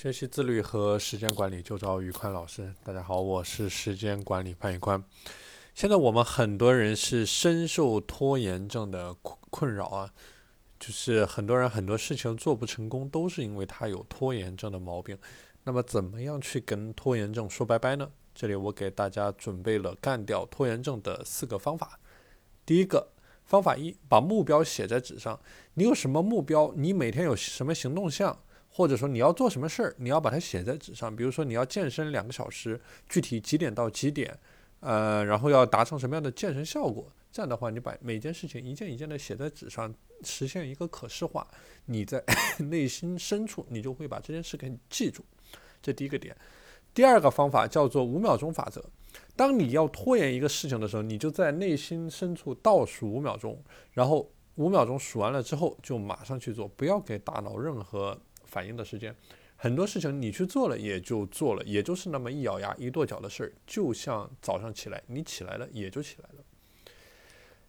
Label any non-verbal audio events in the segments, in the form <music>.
学习自律和时间管理就找宇宽老师。大家好，我是时间管理潘宇宽。现在我们很多人是深受拖延症的困困扰啊，就是很多人很多事情做不成功，都是因为他有拖延症的毛病。那么，怎么样去跟拖延症说拜拜呢？这里我给大家准备了干掉拖延症的四个方法。第一个方法一，把目标写在纸上。你有什么目标？你每天有什么行动项？或者说你要做什么事儿，你要把它写在纸上。比如说你要健身两个小时，具体几点到几点，呃，然后要达成什么样的健身效果。这样的话，你把每件事情一件一件的写在纸上，实现一个可视化，你在 <laughs> 内心深处你就会把这件事给记住。这第一个点。第二个方法叫做五秒钟法则。当你要拖延一个事情的时候，你就在内心深处倒数五秒钟，然后五秒钟数完了之后就马上去做，不要给大脑任何。反应的时间，很多事情你去做了也就做了，也就是那么一咬牙一跺脚的事儿。就像早上起来，你起来了也就起来了。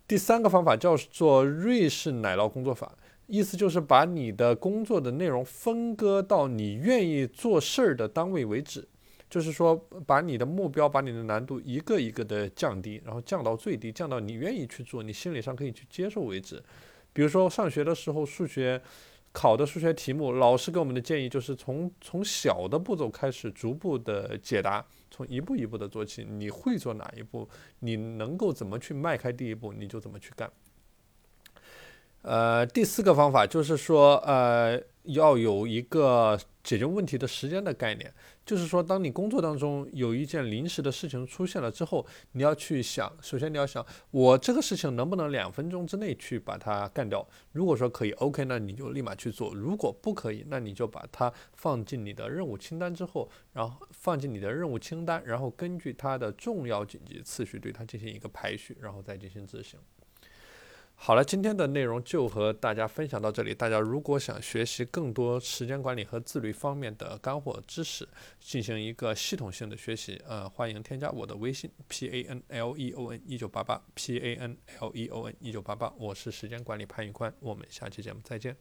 第三个方法叫做瑞士奶酪工作法，意思就是把你的工作的内容分割到你愿意做事儿的单位为止，就是说把你的目标、把你的难度一个一个的降低，然后降到最低，降到你愿意去做、你心理上可以去接受为止。比如说上学的时候，数学。考的数学题目，老师给我们的建议就是从从小的步骤开始，逐步的解答，从一步一步的做起。你会做哪一步，你能够怎么去迈开第一步，你就怎么去干。呃，第四个方法就是说，呃，要有一个解决问题的时间的概念，就是说，当你工作当中有一件临时的事情出现了之后，你要去想，首先你要想，我这个事情能不能两分钟之内去把它干掉？如果说可以，OK，那你就立马去做；如果不可以，那你就把它放进你的任务清单之后，然后放进你的任务清单，然后根据它的重要紧急次序对它进行一个排序，然后再进行执行。好了，今天的内容就和大家分享到这里。大家如果想学习更多时间管理和自律方面的干货知识，进行一个系统性的学习，呃，欢迎添加我的微信 p a n l e o n 一九八八 p a n l e o n 一九八八，我是时间管理潘玉宽，我们下期节目再见。